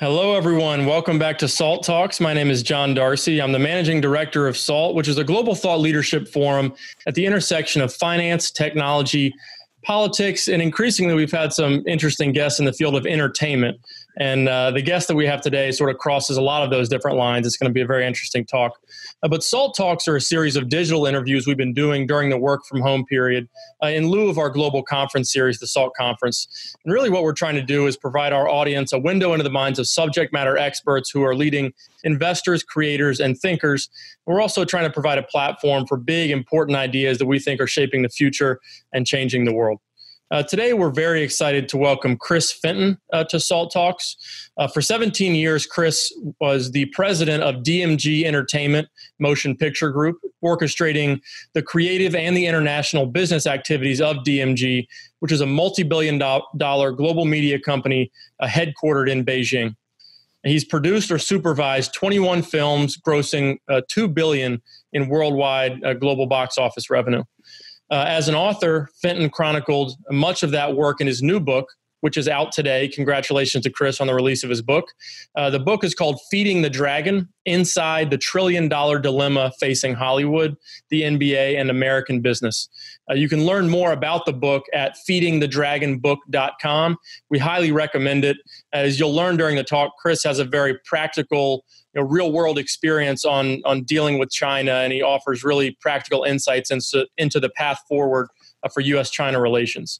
Hello, everyone. Welcome back to SALT Talks. My name is John Darcy. I'm the managing director of SALT, which is a global thought leadership forum at the intersection of finance, technology, politics, and increasingly, we've had some interesting guests in the field of entertainment. And uh, the guest that we have today sort of crosses a lot of those different lines. It's going to be a very interesting talk. Uh, but SALT Talks are a series of digital interviews we've been doing during the work from home period uh, in lieu of our global conference series, the SALT Conference. And really, what we're trying to do is provide our audience a window into the minds of subject matter experts who are leading investors, creators, and thinkers. We're also trying to provide a platform for big, important ideas that we think are shaping the future and changing the world. Uh, today, we're very excited to welcome Chris Fenton uh, to Salt Talks. Uh, for 17 years, Chris was the president of DMG Entertainment Motion Picture Group, orchestrating the creative and the international business activities of DMG, which is a multi billion dollar global media company uh, headquartered in Beijing. He's produced or supervised 21 films, grossing uh, 2 billion in worldwide uh, global box office revenue. Uh, as an author, Fenton chronicled much of that work in his new book, which is out today. Congratulations to Chris on the release of his book. Uh, the book is called Feeding the Dragon Inside the Trillion Dollar Dilemma Facing Hollywood, the NBA, and American Business. Uh, you can learn more about the book at feedingthedragonbook.com. We highly recommend it. As you'll learn during the talk, Chris has a very practical you know, real world experience on on dealing with China, and he offers really practical insights into into the path forward uh, for U.S. China relations.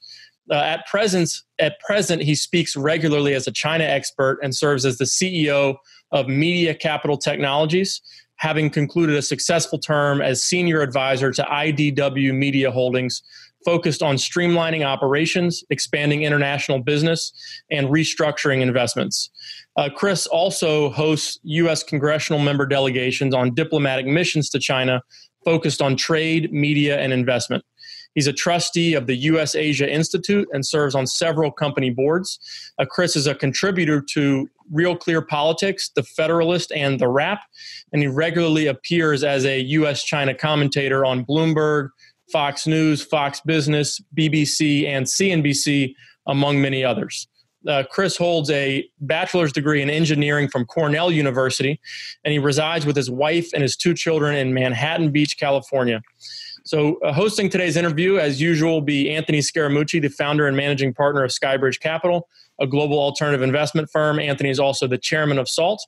Uh, at present, at present, he speaks regularly as a China expert and serves as the CEO of Media Capital Technologies, having concluded a successful term as senior advisor to IDW Media Holdings, focused on streamlining operations, expanding international business, and restructuring investments. Uh, Chris also hosts U.S. congressional member delegations on diplomatic missions to China focused on trade, media, and investment. He's a trustee of the U.S. Asia Institute and serves on several company boards. Uh, Chris is a contributor to Real Clear Politics, The Federalist, and The Wrap, and he regularly appears as a U.S. China commentator on Bloomberg, Fox News, Fox Business, BBC, and CNBC, among many others. Uh, Chris holds a bachelor's degree in engineering from Cornell University, and he resides with his wife and his two children in Manhattan Beach, California. So, uh, hosting today's interview, as usual, will be Anthony Scaramucci, the founder and managing partner of Skybridge Capital, a global alternative investment firm. Anthony is also the chairman of SALT.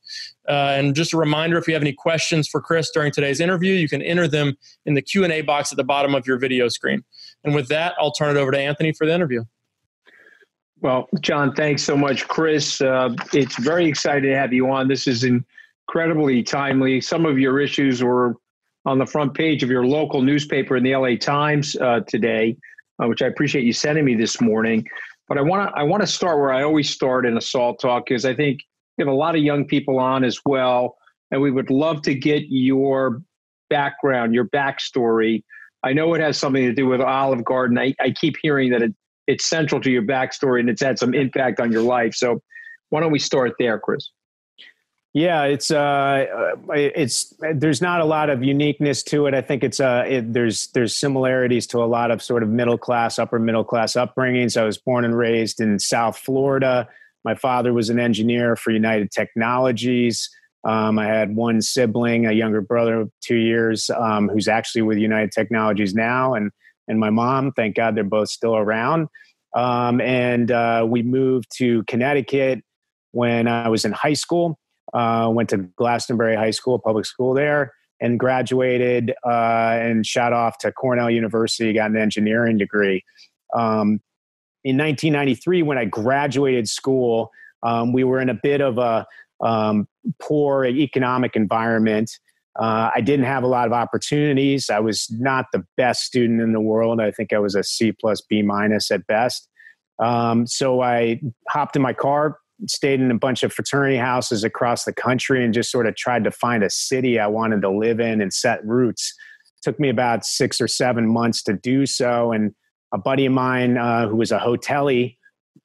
Uh, and just a reminder, if you have any questions for Chris during today's interview, you can enter them in the Q&A box at the bottom of your video screen. And with that, I'll turn it over to Anthony for the interview. Well, John, thanks so much, Chris. Uh, it's very exciting to have you on. This is incredibly timely. Some of your issues were on the front page of your local newspaper in the LA Times uh, today, uh, which I appreciate you sending me this morning. But I want to I want to start where I always start in a SALT talk because I think we have a lot of young people on as well, and we would love to get your background, your backstory. I know it has something to do with Olive Garden. I, I keep hearing that it, it's central to your backstory and it's had some impact on your life. So why don't we start there, Chris? Yeah, it's uh, it's there's not a lot of uniqueness to it. I think it's uh, it, there's there's similarities to a lot of sort of middle class, upper middle class upbringings. I was born and raised in South Florida. My father was an engineer for United Technologies. Um, I had one sibling, a younger brother two years, um, who's actually with United Technologies now, and and my mom. Thank God they're both still around. Um, and uh, we moved to Connecticut when I was in high school. Uh, went to Glastonbury High School, public school there, and graduated uh, and shot off to Cornell University, got an engineering degree. Um, in 1993, when I graduated school, um, we were in a bit of a um, poor economic environment. Uh, I didn't have a lot of opportunities. I was not the best student in the world. I think I was a C plus B minus at best. Um, so I hopped in my car, stayed in a bunch of fraternity houses across the country, and just sort of tried to find a city I wanted to live in and set roots. It took me about six or seven months to do so. And a buddy of mine uh, who was a hotelie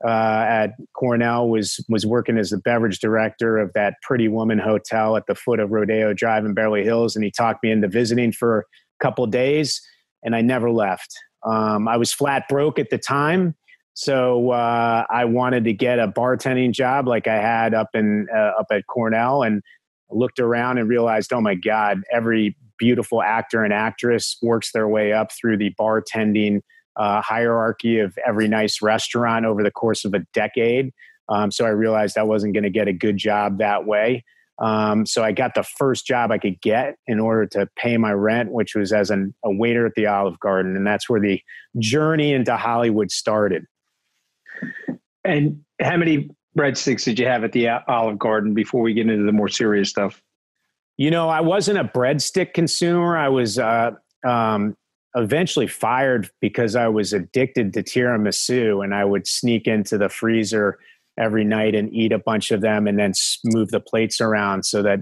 uh, at Cornell was was working as the beverage director of that Pretty Woman Hotel at the foot of Rodeo Drive in Beverly Hills, and he talked me into visiting for a couple days, and I never left. Um, I was flat broke at the time, So uh, I wanted to get a bartending job like I had up in uh, up at Cornell, and looked around and realized, oh my God, every beautiful actor and actress works their way up through the bartending uh, hierarchy of every nice restaurant over the course of a decade. Um, so I realized I wasn't going to get a good job that way. Um, so I got the first job I could get in order to pay my rent, which was as an, a waiter at the Olive Garden. And that's where the journey into Hollywood started. And how many breadsticks did you have at the Olive Garden before we get into the more serious stuff? You know, I wasn't a breadstick consumer. I was uh, um, eventually fired because I was addicted to tiramisu, and I would sneak into the freezer every night and eat a bunch of them, and then move the plates around so that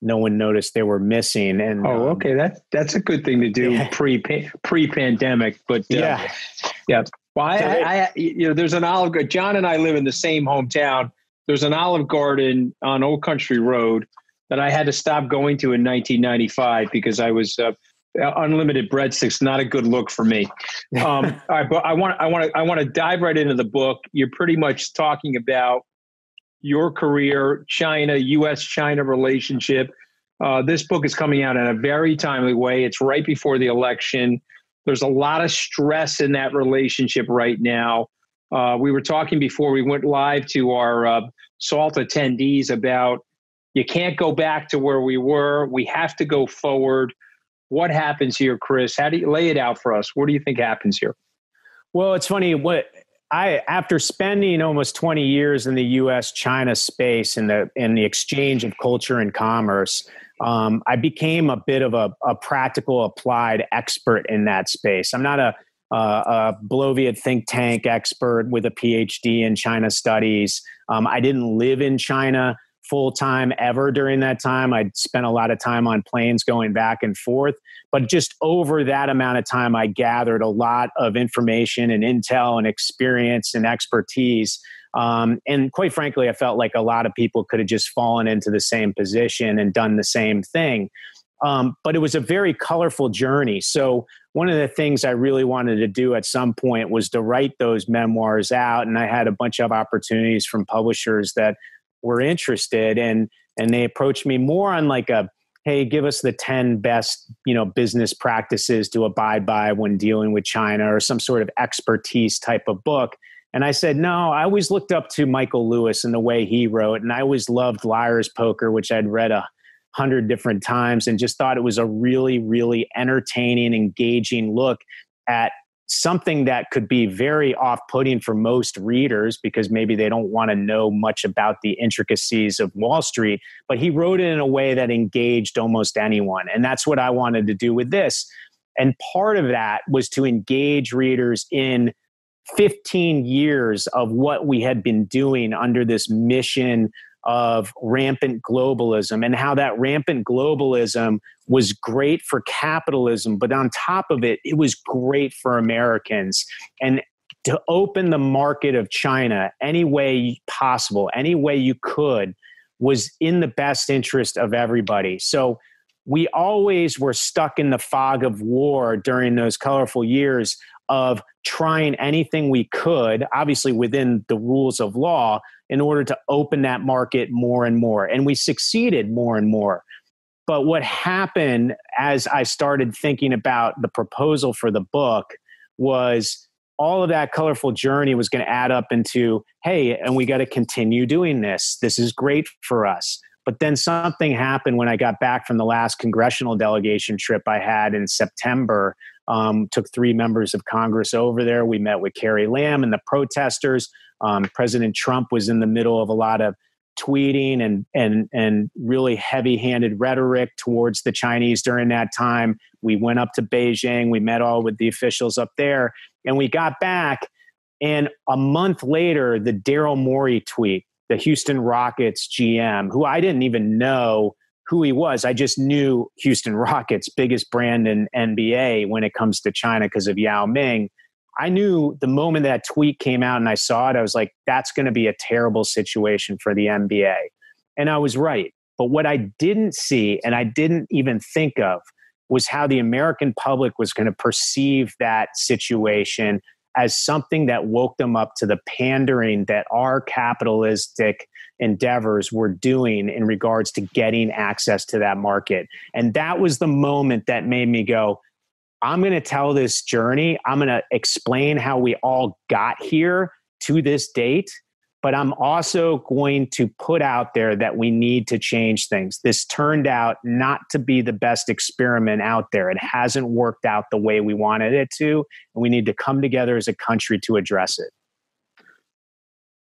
no one noticed they were missing. And oh, okay, um, that that's a good thing to do yeah. pre pre pandemic. But uh, yeah, yeah. Well, I, I, you know, there's an Olive Garden. John and I live in the same hometown. There's an Olive Garden on Old Country Road that I had to stop going to in 1995 because I was uh, unlimited breadsticks. Not a good look for me. Um, all right, but I want I want to I want to dive right into the book. You're pretty much talking about your career, China, U.S. China relationship. Uh, this book is coming out in a very timely way. It's right before the election. There's a lot of stress in that relationship right now. Uh, we were talking before we went live to our uh, SALT attendees about you can't go back to where we were. We have to go forward. What happens here, Chris? How do you lay it out for us? What do you think happens here? Well, it's funny. What I after spending almost 20 years in the U.S. China space in the in the exchange of culture and commerce, um, I became a bit of a, a, practical applied expert in that space. I'm not a, a, a Bloviate think tank expert with a PhD in China studies. Um, I didn't live in China full time ever during that time. I'd spent a lot of time on planes going back and forth. But just over that amount of time, I gathered a lot of information and intel and experience and expertise. Um, and quite frankly, I felt like a lot of people could have just fallen into the same position and done the same thing. Um, but it was a very colorful journey. So, one of the things I really wanted to do at some point was to write those memoirs out. And I had a bunch of opportunities from publishers that were interested and and they approached me more on like a hey give us the 10 best you know business practices to abide by when dealing with china or some sort of expertise type of book and i said no i always looked up to michael lewis and the way he wrote and i always loved liar's poker which i'd read a hundred different times and just thought it was a really really entertaining engaging look at something that could be very off putting for most readers because maybe they don't want to know much about the intricacies of Wall Street. But he wrote it in a way that engaged almost anyone. And that's what I wanted to do with this. And part of that was to engage readers in 15 years of what we had been doing under this mission of rampant globalism and how that rampant globalism was great for capitalism, but on top of it, it was great for Americans. And to open the market of China any way possible, any way you could, was in the best interest of everybody. So we always were stuck in the fog of war during those colorful years of trying anything we could, obviously within the rules of law, in order to open that market more and more. And we succeeded more and more. But what happened as I started thinking about the proposal for the book was all of that colorful journey was going to add up into hey, and we got to continue doing this. This is great for us. But then something happened when I got back from the last congressional delegation trip I had in September. Um, took three members of Congress over there. We met with Carrie Lam and the protesters. Um, President Trump was in the middle of a lot of tweeting and and and really heavy-handed rhetoric towards the Chinese during that time. We went up to Beijing, we met all with the officials up there, and we got back. And a month later, the Daryl Morey tweet, the Houston Rockets GM, who I didn't even know who he was. I just knew Houston Rockets, biggest brand in NBA when it comes to China because of Yao Ming. I knew the moment that tweet came out and I saw it, I was like, that's going to be a terrible situation for the NBA. And I was right. But what I didn't see and I didn't even think of was how the American public was going to perceive that situation as something that woke them up to the pandering that our capitalistic endeavors were doing in regards to getting access to that market. And that was the moment that made me go, I'm going to tell this journey. I'm going to explain how we all got here to this date but I'm also going to put out there that we need to change things. This turned out not to be the best experiment out there. It hasn't worked out the way we wanted it to, and we need to come together as a country to address it.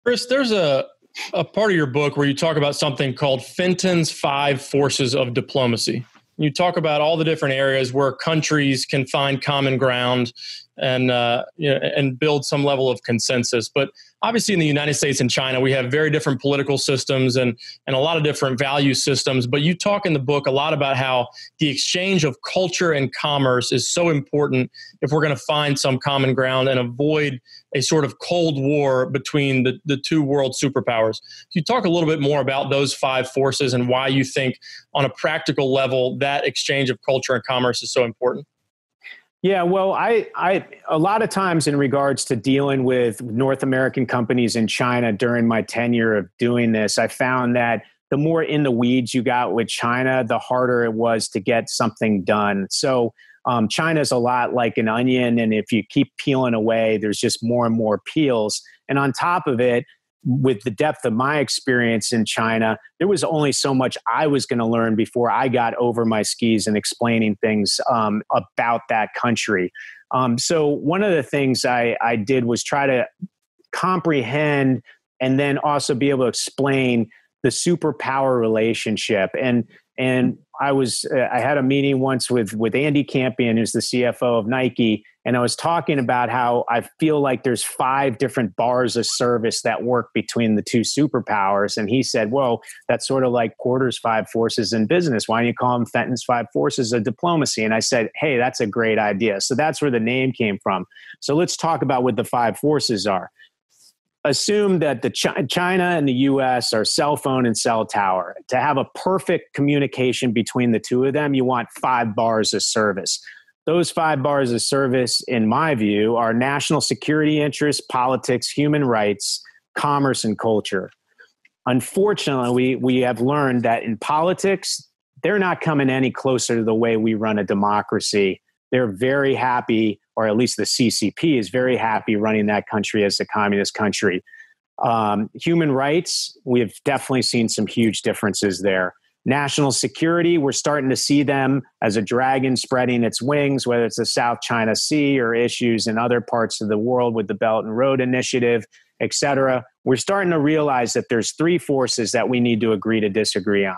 Chris, there's a, a part of your book where you talk about something called Fenton's Five Forces of Diplomacy. You talk about all the different areas where countries can find common ground and uh, you know, and build some level of consensus. But obviously, in the United States and China, we have very different political systems and and a lot of different value systems. But you talk in the book a lot about how the exchange of culture and commerce is so important if we're going to find some common ground and avoid a sort of cold war between the, the two world superpowers. Can you talk a little bit more about those five forces and why you think, on a practical level, that exchange of culture and commerce is so important? Yeah, well, I, I, a lot of times in regards to dealing with North American companies in China during my tenure of doing this, I found that the more in the weeds you got with China, the harder it was to get something done. So, um, China's a lot like an onion, and if you keep peeling away, there's just more and more peels. And on top of it, with the depth of my experience in China, there was only so much I was going to learn before I got over my skis and explaining things um, about that country. Um, so, one of the things I, I did was try to comprehend and then also be able to explain the superpower relationship. And and I was uh, I had a meeting once with with Andy Campion, who's the CFO of Nike, and I was talking about how I feel like there's five different bars of service that work between the two superpowers. And he said, "Well, that's sort of like Porter's five forces in business. Why don't you call them Fenton's five forces of diplomacy?" And I said, "Hey, that's a great idea." So that's where the name came from. So let's talk about what the five forces are assume that the Ch- China and the US are cell phone and cell tower. To have a perfect communication between the two of them, you want five bars of service. Those five bars of service, in my view, are national security interests, politics, human rights, commerce, and culture. Unfortunately, we, we have learned that in politics, they're not coming any closer to the way we run a democracy. They're very happy or at least the CCP is very happy running that country as a communist country. Um, human rights, we have definitely seen some huge differences there. National security, we're starting to see them as a dragon spreading its wings, whether it's the South China Sea or issues in other parts of the world with the Belt and Road Initiative, et cetera. We're starting to realize that there's three forces that we need to agree to disagree on.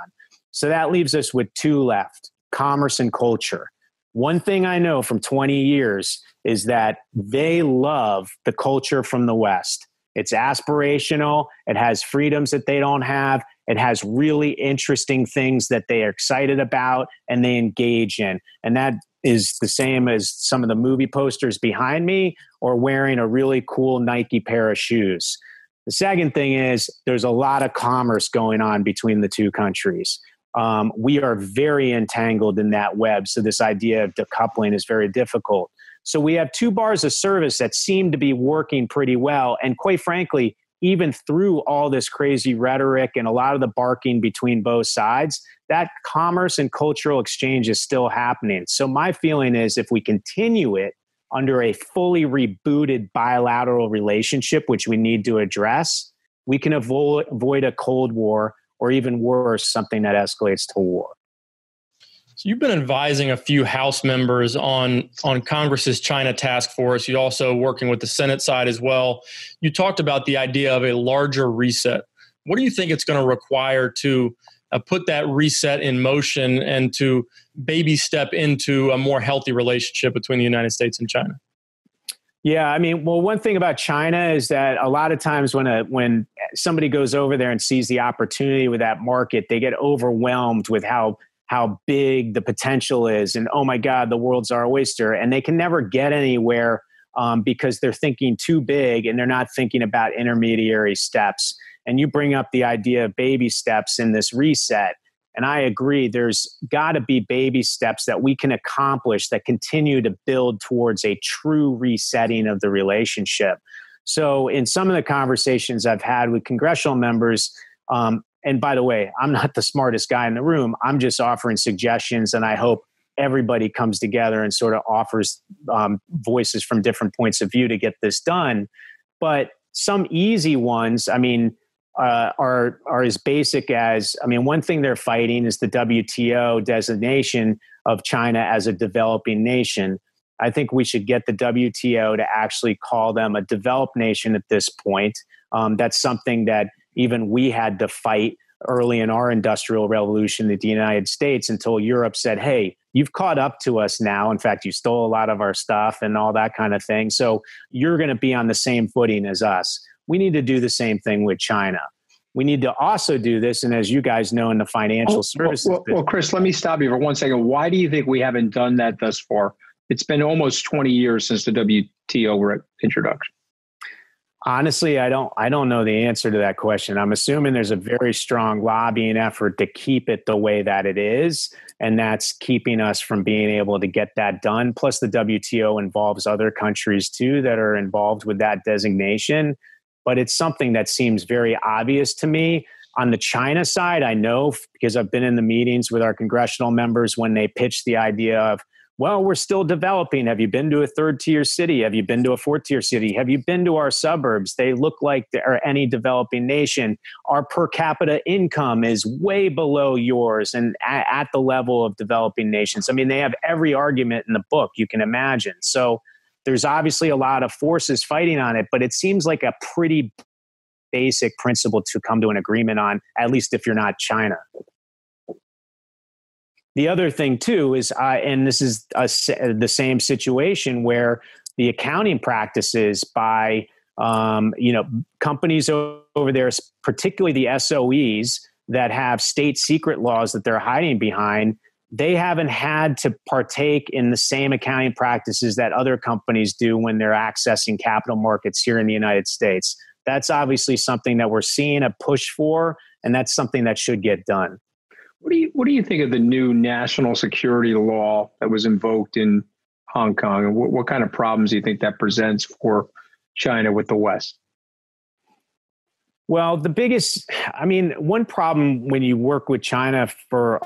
So that leaves us with two left commerce and culture. One thing I know from 20 years is that they love the culture from the West. It's aspirational, it has freedoms that they don't have, it has really interesting things that they are excited about and they engage in. And that is the same as some of the movie posters behind me or wearing a really cool Nike pair of shoes. The second thing is there's a lot of commerce going on between the two countries um, we are very entangled in that web. So this idea of decoupling is very difficult. So we have two bars of service that seem to be working pretty well. And quite frankly, even through all this crazy rhetoric and a lot of the barking between both sides, that commerce and cultural exchange is still happening. So my feeling is if we continue it under a fully rebooted bilateral relationship, which we need to address, we can avoid, avoid a Cold War or even worse, something that escalates to war. So you've been advising a few House members on on Congress's China task force. You're also working with the Senate side as well. You talked about the idea of a larger reset. What do you think it's going to require to uh, put that reset in motion and to baby step into a more healthy relationship between the United States and China? Yeah, I mean, well, one thing about China is that a lot of times when a when somebody goes over there and sees the opportunity with that market, they get overwhelmed with how how big the potential is, and oh my God, the world's our oyster, and they can never get anywhere um, because they're thinking too big and they're not thinking about intermediary steps. And you bring up the idea of baby steps in this reset, And I agree, there's got to be baby steps that we can accomplish that continue to build towards a true resetting of the relationship. So, in some of the conversations I've had with congressional members, um, and by the way, I'm not the smartest guy in the room, I'm just offering suggestions, and I hope everybody comes together and sort of offers um, voices from different points of view to get this done. But some easy ones, I mean, uh, are are as basic as I mean, one thing they're fighting is the WTO designation of China as a developing nation. I think we should get the WTO to actually call them a developed nation at this point. Um, that's something that even we had to fight early in our industrial revolution in the United States until Europe said, hey, you've caught up to us now. In fact, you stole a lot of our stuff and all that kind of thing. So you're going to be on the same footing as us. We need to do the same thing with China. We need to also do this, and as you guys know, in the financial oh, services. Well, well, well, Chris, let me stop you for one second. Why do you think we haven't done that thus far? It's been almost 20 years since the WTO introduction. Honestly, I don't I don't know the answer to that question. I'm assuming there's a very strong lobbying effort to keep it the way that it is, and that's keeping us from being able to get that done. Plus the WTO involves other countries too that are involved with that designation, but it's something that seems very obvious to me. On the China side, I know because I've been in the meetings with our congressional members when they pitch the idea of well, we're still developing. Have you been to a third tier city? Have you been to a fourth tier city? Have you been to our suburbs? They look like they're any developing nation. Our per capita income is way below yours and at, at the level of developing nations. I mean, they have every argument in the book you can imagine. So there's obviously a lot of forces fighting on it, but it seems like a pretty basic principle to come to an agreement on, at least if you're not China. The other thing too is, uh, and this is a, the same situation where the accounting practices by um, you know companies over there, particularly the SOEs that have state secret laws that they're hiding behind, they haven't had to partake in the same accounting practices that other companies do when they're accessing capital markets here in the United States. That's obviously something that we're seeing a push for, and that's something that should get done. What do you what do you think of the new national security law that was invoked in Hong Kong, and what, what kind of problems do you think that presents for China with the West? Well, the biggest, I mean, one problem when you work with China for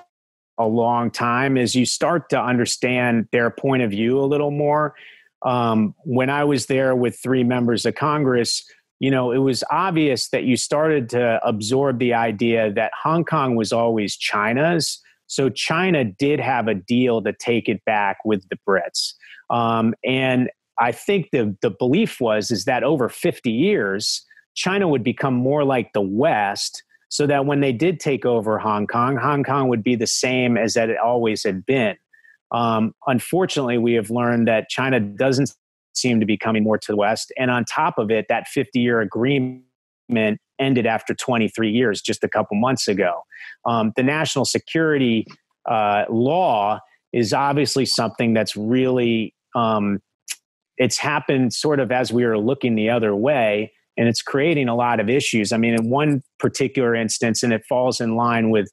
a long time is you start to understand their point of view a little more. Um, when I was there with three members of Congress, you know, it was obvious that you started to absorb the idea that Hong Kong was always China's. So China did have a deal to take it back with the Brits. Um, and I think the, the belief was is that over 50 years, China would become more like the West so that when they did take over Hong Kong, Hong Kong would be the same as that it always had been. Um, unfortunately, we have learned that China doesn't seem to be coming more to the West. And on top of it, that 50 year agreement ended after 23 years, just a couple months ago. Um, the national security uh, law is obviously something that's really um, it's happened sort of as we were looking the other way and it's creating a lot of issues i mean in one particular instance and it falls in line with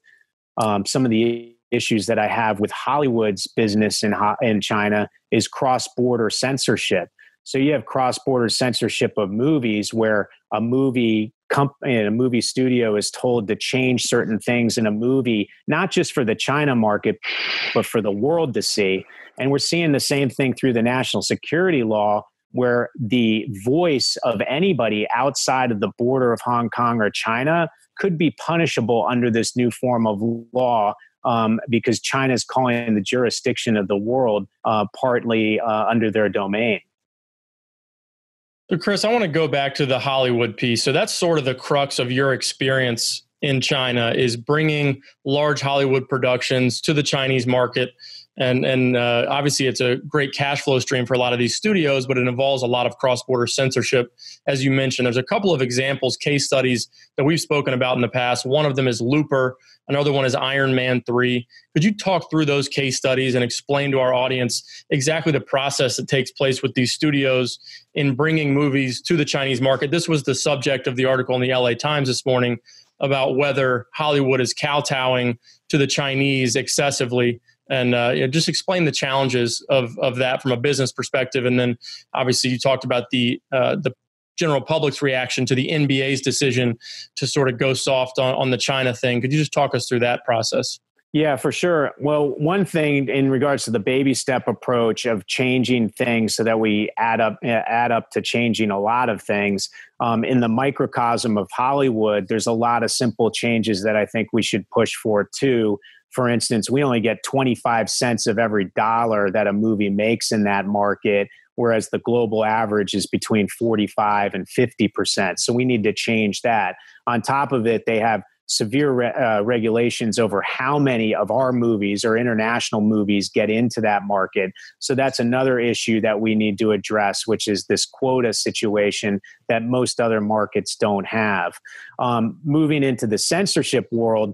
um, some of the issues that i have with hollywood's business in, in china is cross-border censorship so you have cross-border censorship of movies where a movie company, a movie studio is told to change certain things in a movie, not just for the China market, but for the world to see. And we're seeing the same thing through the national security law, where the voice of anybody outside of the border of Hong Kong or China could be punishable under this new form of law um, because China is calling the jurisdiction of the world uh, partly uh, under their domain. So, Chris, I want to go back to the Hollywood piece. So, that's sort of the crux of your experience in China is bringing large Hollywood productions to the Chinese market. And, and uh, obviously, it's a great cash flow stream for a lot of these studios, but it involves a lot of cross border censorship. As you mentioned, there's a couple of examples, case studies that we've spoken about in the past. One of them is Looper, Another one is Iron Man 3. Could you talk through those case studies and explain to our audience exactly the process that takes place with these studios in bringing movies to the Chinese market? This was the subject of the article in the LA Times this morning. about whether Hollywood is kowtowing to the Chinese excessively. And uh, you know, just explain the challenges of, of that from a business perspective. And then obviously you talked about the, uh, the general public's reaction to the NBA's decision to sort of go soft on, on the China thing. Could you just talk us through that process? Yeah, for sure. Well, one thing in regards to the baby step approach of changing things so that we add up add up to changing a lot of things um, in the microcosm of Hollywood. There's a lot of simple changes that I think we should push for too. For instance, we only get 25 cents of every dollar that a movie makes in that market, whereas the global average is between 45 and 50 percent. So we need to change that. On top of it, they have severe re- uh, regulations over how many of our movies or international movies get into that market. So that's another issue that we need to address, which is this quota situation that most other markets don't have. Um, moving into the censorship world,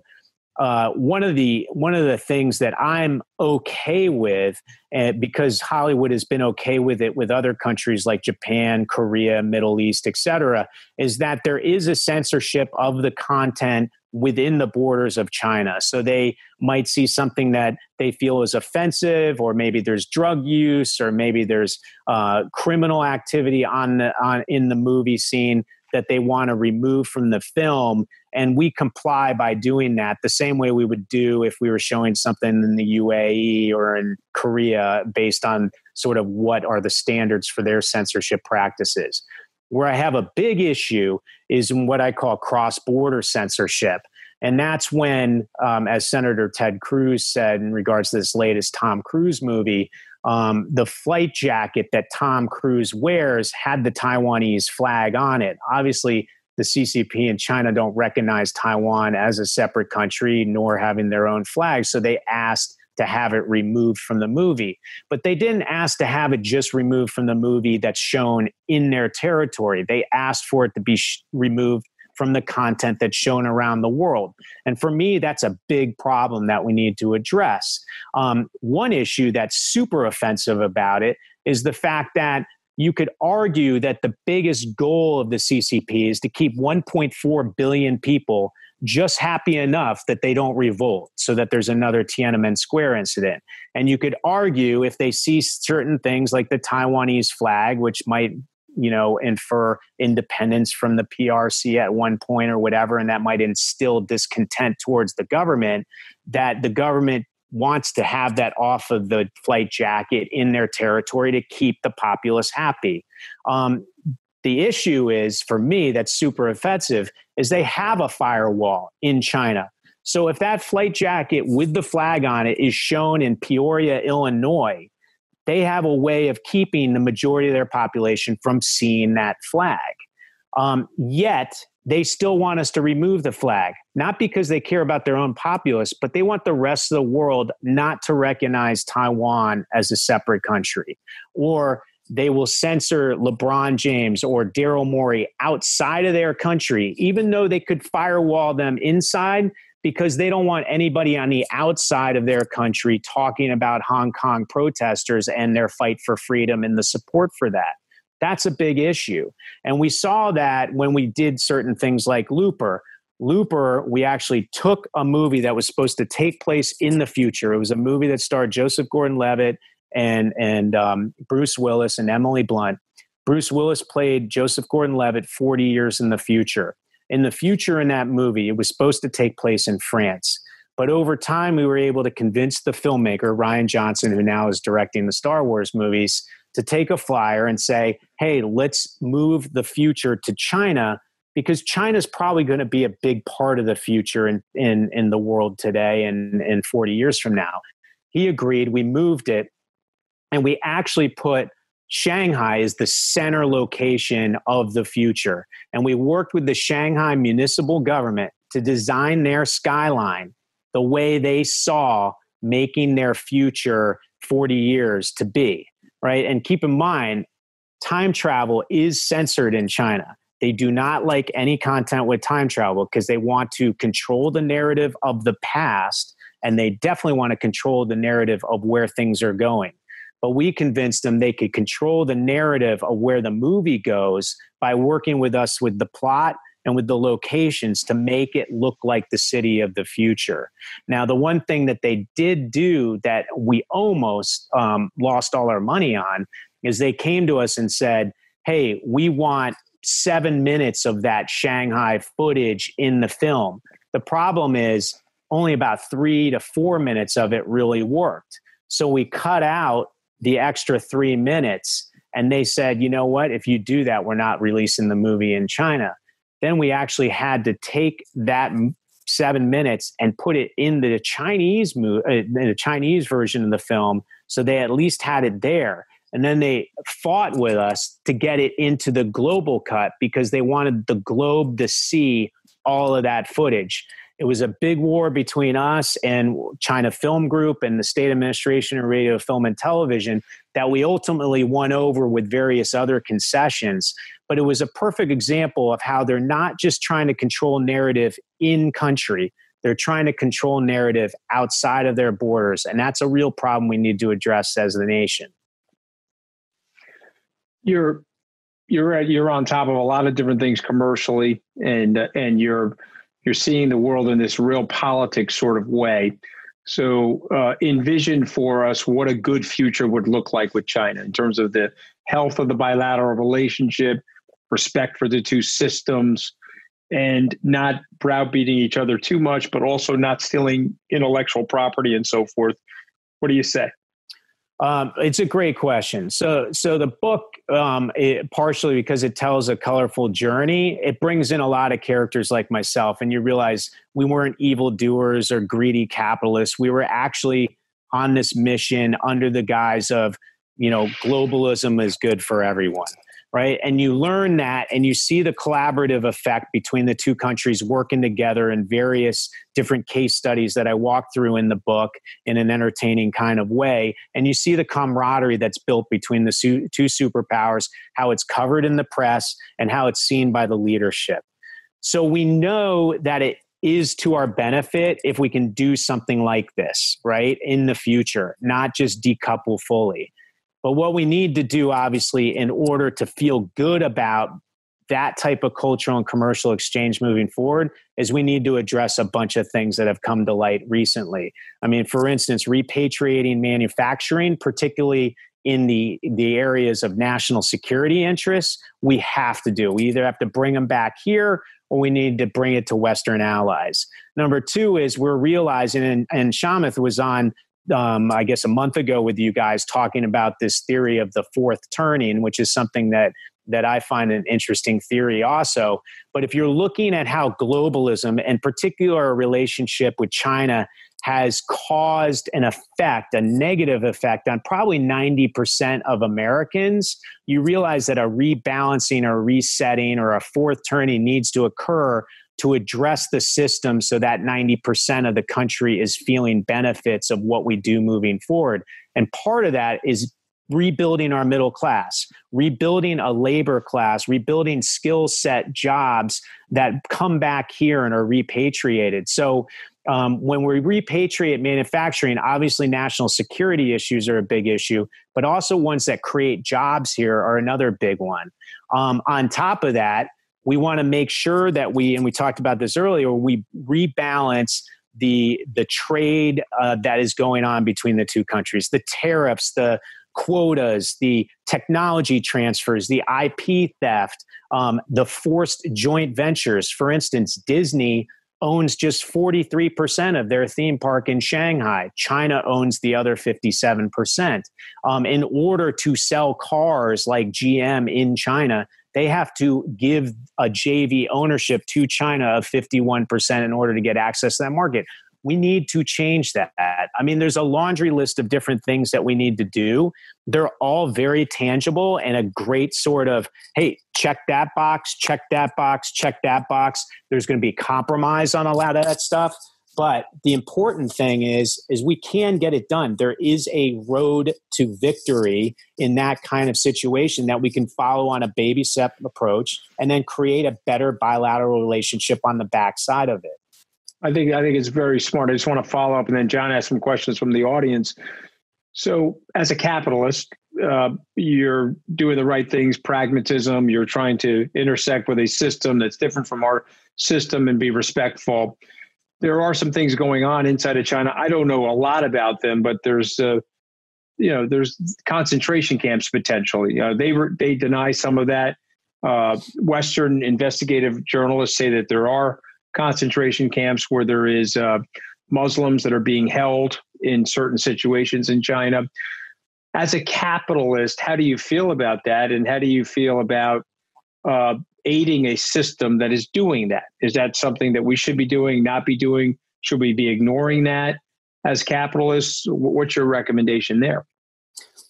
uh, one of the one of the things that I'm okay with, and because Hollywood has been okay with it with other countries like Japan, Korea, Middle East, etc., is that there is a censorship of the content within the borders of China. So they might see something that they feel is offensive, or maybe there's drug use, or maybe there's uh, criminal activity on the on in the movie scene that they want to remove from the film. And we comply by doing that the same way we would do if we were showing something in the UAE or in Korea based on sort of what are the standards for their censorship practices. Where I have a big issue is in what I call cross border censorship. And that's when, um, as Senator Ted Cruz said in regards to this latest Tom Cruise movie, um, the flight jacket that Tom Cruise wears had the Taiwanese flag on it. Obviously, the CCP and China don't recognize Taiwan as a separate country, nor having their own flag. So they asked to have it removed from the movie. But they didn't ask to have it just removed from the movie that's shown in their territory. They asked for it to be sh- removed from the content that's shown around the world. And for me, that's a big problem that we need to address. Um, one issue that's super offensive about it is the fact that you could argue that the biggest goal of the CCP is to keep 1.4 billion people just happy enough that they don't revolt so that there's another Tiananmen Square incident. And you could argue if they see certain things like the Taiwanese flag, which might you know infer independence from the PRC at one point or whatever and that might instill discontent towards the government that the government wants to have that off of the flight jacket in their territory to keep the populace happy um, the issue is for me that's super offensive is they have a firewall in China. So if that flight jacket with the flag on it is shown in Peoria, Illinois, they have a way of keeping the majority of their population from seeing that flag. Um, yet they still want us to remove the flag, not because they care about their own populace, but they want the rest of the world not to recognize Taiwan as a separate country or they will censor LeBron James or Daryl Morey outside of their country, even though they could firewall them inside because they don't want anybody on the outside of their country talking about Hong Kong protesters and their fight for freedom and the support for that. That's a big issue. And we saw that when we did certain things like Looper. Looper, we actually took a movie that was supposed to take place in the future. It was a movie that starred Joseph Gordon Levitt and and um, Bruce Willis and Emily Blunt. Bruce Willis played Joseph Gordon-Levitt 40 years in the future. In the future, in that movie, it was supposed to take place in France. But over time, we were able to convince the filmmaker, Rian Johnson, who now is directing the Star Wars movies, to take a flyer and say, hey, let's move the future to China because China's probably going to be a big part of the future in, in, in the world today and, and 40 years from now. He agreed. We moved it and we actually put Shanghai as the center location of the future. And we worked with the Shanghai municipal government to design their skyline the way they saw making their future 40 years to be, right? And keep in mind, time travel is censored in China. They do not like any content with time travel because they want to control the narrative of the past and they definitely want to control the narrative of where things are going but we convinced them they could control the narrative of where the movie goes by working with us with the plot and with the locations to make it look like the city of the future. Now, the one thing that they did do that we almost um, lost all our money on is they came to us and said, Hey, we want seven minutes of that Shanghai footage in the film. The problem is only about three to four minutes of it really worked. So we cut out the extra three minutes. And they said, you know what? If you do that, we're not releasing the movie in China. Then we actually had to take that seven minutes and put it in the Chinese movie, uh, in the Chinese version of the film, so they at least had it there. And then they fought with us to get it into the global cut because they wanted the globe to see all of that footage. It was a big war between us and China Film Group and the State Administration of Radio, Film, and Television that we ultimately won over with various other concessions. But it was a perfect example of how they're not just trying to control narrative in country, they're trying to control narrative outside of their borders. And that's a real problem we need to address as the nation you're you're you're on top of a lot of different things commercially, and and you're you're seeing the world in this real politics sort of way. So uh, envision for us what a good future would look like with China in terms of the health of the bilateral relationship, respect for the two systems, and not browbeating each other too much, but also not stealing intellectual property and so forth. What do you say? Um, it's a great question. So, so the book, um, it, partially because it tells a colorful journey, it brings in a lot of characters like myself, and you realize we weren't evil doers or greedy capitalists. We were actually on this mission under the guise of, you know, globalism is good for everyone right? And you learn that and you see the collaborative effect between the two countries working together in various different case studies that I walk through in the book in an entertaining kind of way. And you see the camaraderie that's built between the two superpowers, how it's covered in the press, and how it's seen by the leadership. So we know that it is to our benefit if we can do something like this, right, in the future, not just decouple fully. But what we need to do, obviously, in order to feel good about that type of cultural and commercial exchange moving forward is we need to address a bunch of things that have come to light recently. I mean, for instance, repatriating manufacturing, particularly in the the areas of national security interests, we have to do. We either have to bring them back here or we need to bring it to Western allies. Number two is we're realizing, and, and Chamath was on um, I guess a month ago with you guys talking about this theory of the fourth turning, which is something that that I find an interesting theory also. But if you're looking at how globalism and particular relationship with China has caused an effect, a negative effect on probably 90% of Americans, you realize that a rebalancing or resetting or a fourth turning needs to occur to address the system so that 90% of the country is feeling benefits of what we do moving forward. And part of that is rebuilding our middle class, rebuilding a labor class, rebuilding skill set jobs that come back here and are repatriated. So um, when we repatriate manufacturing, obviously national security issues are a big issue, but also ones that create jobs here are another big one. Um, on top of that, we want to make sure that we and we talked about this earlier we rebalance the the trade uh, that is going on between the two countries the tariffs the quotas the technology transfers the ip theft um, the forced joint ventures for instance disney owns just 43% of their theme park in Shanghai. China owns the other 57%. Um, in order to sell cars like GM in China, they have to give a JV ownership to China of 51% in order to get access to that market. We need to change that. I mean, there's a laundry list of different things that we need to do. They're all very tangible and a great sort of, hey, check that box, check that box, check that box. There's going to be compromise on a lot of that stuff but the important thing is, is we can get it done. There is a road to victory in that kind of situation that we can follow on a baby step approach and then create a better bilateral relationship on the backside of it. I think I think it's very smart. I just want to follow up, and then John asked some questions from the audience. So, as a capitalist, uh, you're doing the right things, pragmatism. You're trying to intersect with a system that's different from our system and be respectful. There are some things going on inside of China. I don't know a lot about them, but there's, uh, you know, there's concentration camps potentially. Uh, they re- they deny some of that. Uh, Western investigative journalists say that there are concentration camps where there is uh, Muslims that are being held in certain situations in China as a capitalist, how do you feel about that? And how do you feel about uh, aiding a system that is doing that? Is that something that we should be doing, not be doing? Should we be ignoring that as capitalists? What's your recommendation there?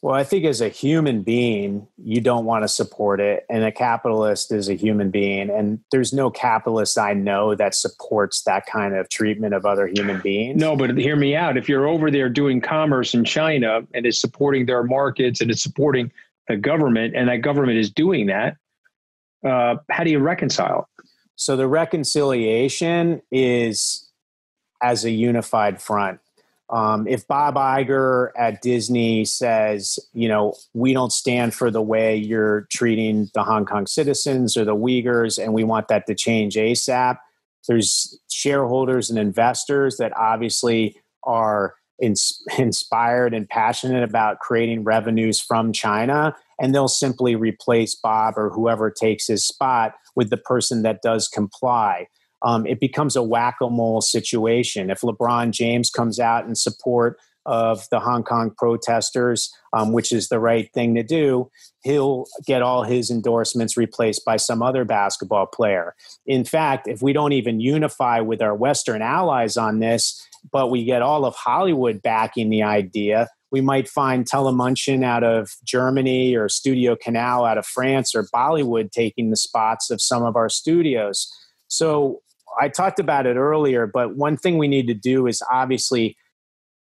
Well, I think as a human being, you don't want to support it. And a capitalist is a human being. And there's no capitalist I know that supports that kind of treatment of other human beings. No, but hear me out. If you're over there doing commerce in China and it's supporting their markets and it's supporting the government, and that government is doing that, uh, how do you reconcile? So the reconciliation is as a unified front um, if Bob Iger at Disney says, you know, we don't stand for the way you're treating the Hong Kong citizens or the Uyghurs, and we want that to change ASAP, there's shareholders and investors that obviously are ins- inspired and passionate about creating revenues from China, and they'll simply replace Bob or whoever takes his spot with the person that does comply um, it becomes a whack a mole situation. If LeBron James comes out in support of the Hong Kong protesters, um, which is the right thing to do, he'll get all his endorsements replaced by some other basketball player. In fact, if we don't even unify with our Western allies on this, but we get all of Hollywood backing the idea, we might find Tele München out of Germany or Studio Canal out of France or Bollywood taking the spots of some of our studios. So I talked about it earlier, but one thing we need to do is obviously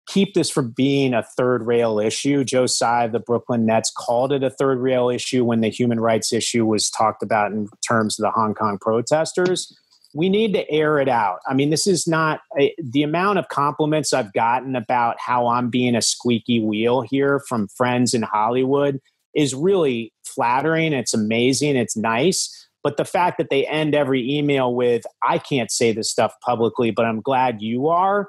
keep this from being a third rail issue. Joe Tsai the Brooklyn Nets called it a third rail issue when the human rights issue was talked about in terms of the Hong Kong protesters. We need to air it out. I mean, this is not a, the amount of compliments I've gotten about how I'm being a squeaky wheel here from friends in Hollywood is really flattering. It's amazing. It's nice but the fact that they end every email with, I can't say this stuff publicly, but I'm glad you are,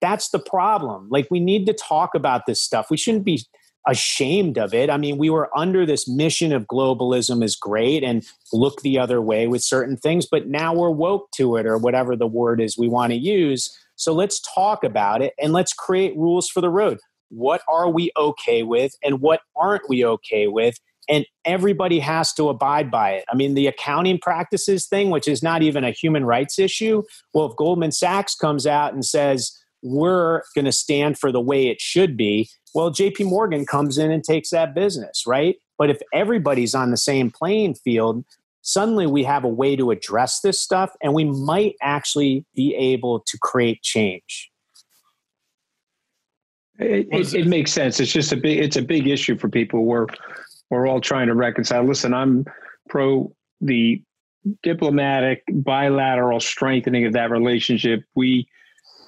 that's the problem. Like, we need to talk about this stuff. We shouldn't be ashamed of it. I mean, we were under this mission of globalism is great and look the other way with certain things, but now we're woke to it or whatever the word is we want to use. So let's talk about it and let's create rules for the road. What are we okay with and what aren't we okay with? and everybody has to abide by it. I mean, the accounting practices thing, which is not even a human rights issue. Well, if Goldman Sachs comes out and says, we're going to stand for the way it should be, well, JP Morgan comes in and takes that business, right? But if everybody's on the same playing field, suddenly we have a way to address this stuff and we might actually be able to create change. It, it, it, makes sense. It's just a big. It's a big issue for people. We're we're all trying to reconcile. Listen, I'm pro the diplomatic bilateral strengthening of that relationship. We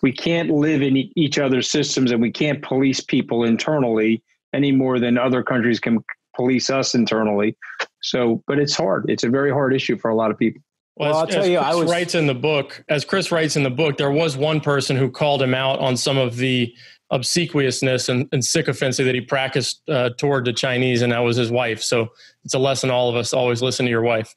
we can't live in each other's systems and we can't police people internally any more than other countries can police us internally. So, but it's hard. It's a very hard issue for a lot of people. Well, well I'll tell you, Chris I was writes in the book. As Chris writes in the book, there was one person who called him out on some of the obsequiousness and, and sycophancy that he practiced uh, toward the Chinese, and that was his wife. So it's a lesson all of us always listen to your wife.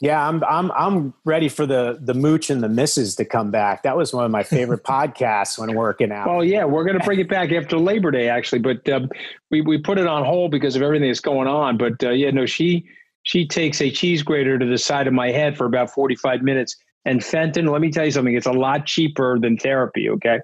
Yeah, I'm I'm I'm ready for the the mooch and the misses to come back. That was one of my favorite podcasts when working out. Well, yeah, we're going to bring it back after Labor Day, actually, but um, we we put it on hold because of everything that's going on. But uh, yeah, no, she she takes a cheese grater to the side of my head for about forty five minutes. And Fenton, let me tell you something, it's a lot cheaper than therapy. Okay,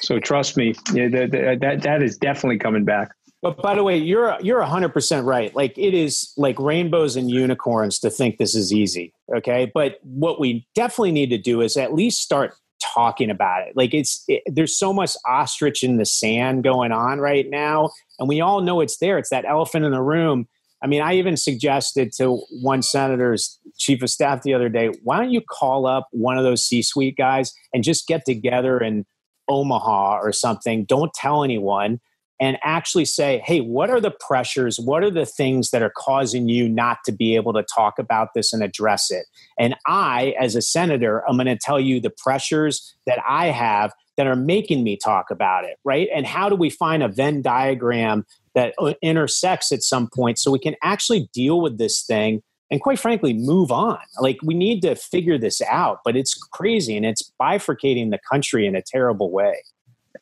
so trust me, yeah, that, that that is definitely coming back. But by the way, you're you're hundred percent right. Like it is like rainbows and unicorns to think this is easy. Okay, but what we definitely need to do is at least start talking about it. Like it's it, there's so much ostrich in the sand going on right now, and we all know it's there. It's that elephant in the room. I mean, I even suggested to one senator's chief of staff the other day, why don't you call up one of those C-suite guys and just get together in Omaha or something. Don't tell anyone and actually say, hey, what are the pressures? What are the things that are causing you not to be able to talk about this and address it? And I, as a senator, I'm going to tell you the pressures that I have that are making me talk about it, right? And how do we find a Venn diagram that uh, intersects at some point so we can actually deal with this thing and quite frankly move on like we need to figure this out but it's crazy and it's bifurcating the country in a terrible way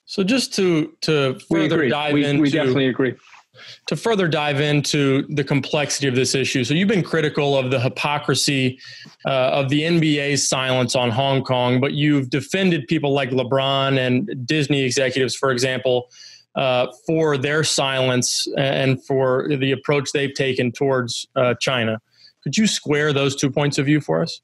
so just to to further dive we, into we definitely agree to further dive into the complexity of this issue. So you've been critical of the hypocrisy uh, of the NBA's silence on Hong Kong, but you've defended people like LeBron and Disney executives, for example, uh, for their silence and for the approach they've taken towards uh, China. Could you square those two points of view for us?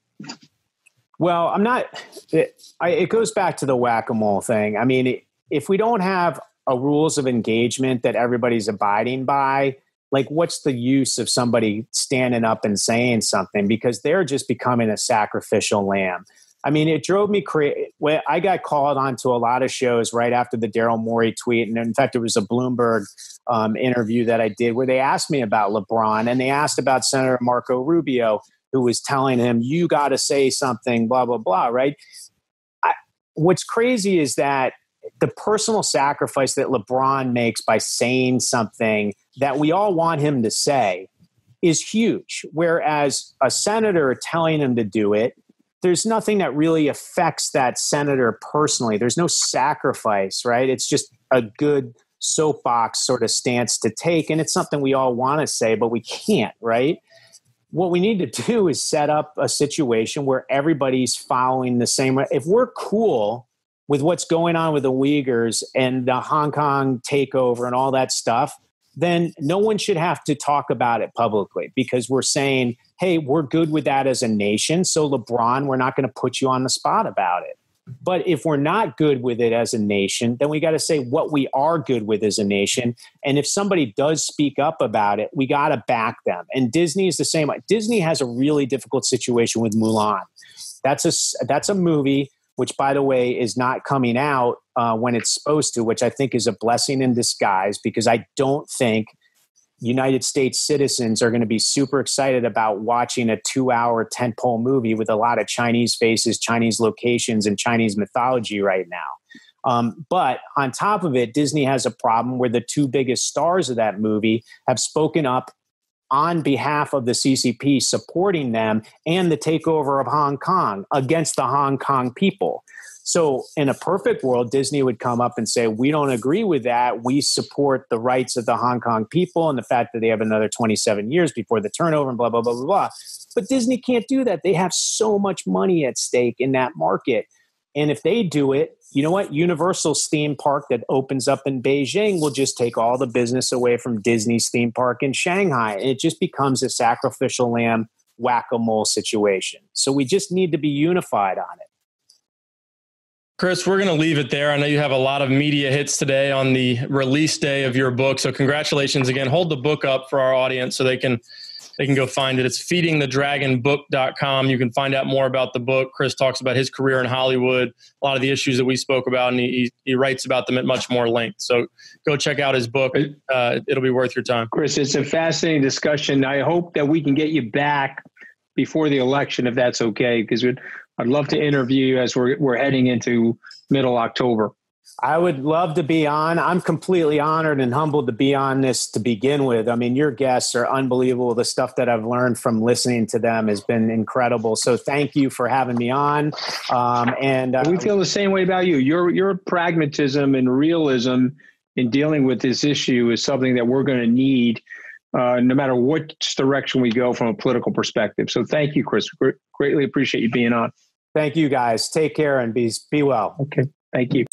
Well, I'm not. It, I, it goes back to the whack a mole thing. I mean, if we don't have a rules of engagement that everybody's abiding by, like what's the use of somebody standing up and saying something because they're just becoming a sacrificial lamb. I mean, it drove me crazy. I got called onto a lot of shows right after the Daryl Morey tweet, and in fact, it was a Bloomberg um, interview that I did where they asked me about LeBron and they asked about Senator Marco Rubio, who was telling him, "You got to say something," blah blah blah. Right? I, what's crazy is that the personal sacrifice that LeBron makes by saying something that we all want him to say is huge. Whereas a senator telling him to do it, there's nothing that really affects that senator personally. There's no sacrifice, right? It's just a good soapbox sort of stance to take. And it's something we all want to say, but we can't, right? What we need to do is set up a situation where everybody's following the same. If we're cool with what's going on with the Uyghurs and the Hong Kong takeover and all that stuff, then no one should have to talk about it publicly because we're saying, hey, we're good with that as a nation. So, LeBron, we're not going to put you on the spot about it. But if we're not good with it as a nation, then we got to say what we are good with as a nation. And if somebody does speak up about it, we got to back them. And Disney is the same. Disney has a really difficult situation with Mulan. That's a that's a movie which by the way is not coming out uh, when it's supposed to, which I think is a blessing in disguise because I don't think United States citizens are going to be super excited about watching a two hour tentpole movie with a lot of Chinese faces, Chinese locations, and Chinese mythology right now. Um, but on top of it, Disney has a problem where the two biggest stars of that movie have spoken up on behalf of the CCP supporting them and the takeover of Hong Kong against the Hong Kong people. So, in a perfect world, Disney would come up and say, We don't agree with that. We support the rights of the Hong Kong people and the fact that they have another 27 years before the turnover and blah, blah, blah, blah, blah. But Disney can't do that. They have so much money at stake in that market. And if they do it, you know what? Universal's theme park that opens up in Beijing will just take all the business away from Disney's theme park in Shanghai. And it just becomes a sacrificial lamb whack a mole situation. So we just need to be unified on it. Chris, we're going to leave it there. I know you have a lot of media hits today on the release day of your book. So, congratulations again. Hold the book up for our audience so they can they can go find it. It's feedingthedragonbook.com. You can find out more about the book. Chris talks about his career in Hollywood, a lot of the issues that we spoke about, and he, he writes about them at much more length. So go check out his book. Uh, it'll be worth your time. Chris, it's a fascinating discussion. I hope that we can get you back before the election, if that's okay, because I'd love to interview you as we're, we're heading into middle October. I would love to be on. I'm completely honored and humbled to be on this to begin with. I mean, your guests are unbelievable. The stuff that I've learned from listening to them has been incredible. So thank you for having me on. Um, and uh, we feel the same way about you. Your your pragmatism and realism in dealing with this issue is something that we're going to need. Uh, no matter which direction we go from a political perspective. So, thank you, Chris. Greatly appreciate you being on. Thank you, guys. Take care and be be well. Okay. Thank you.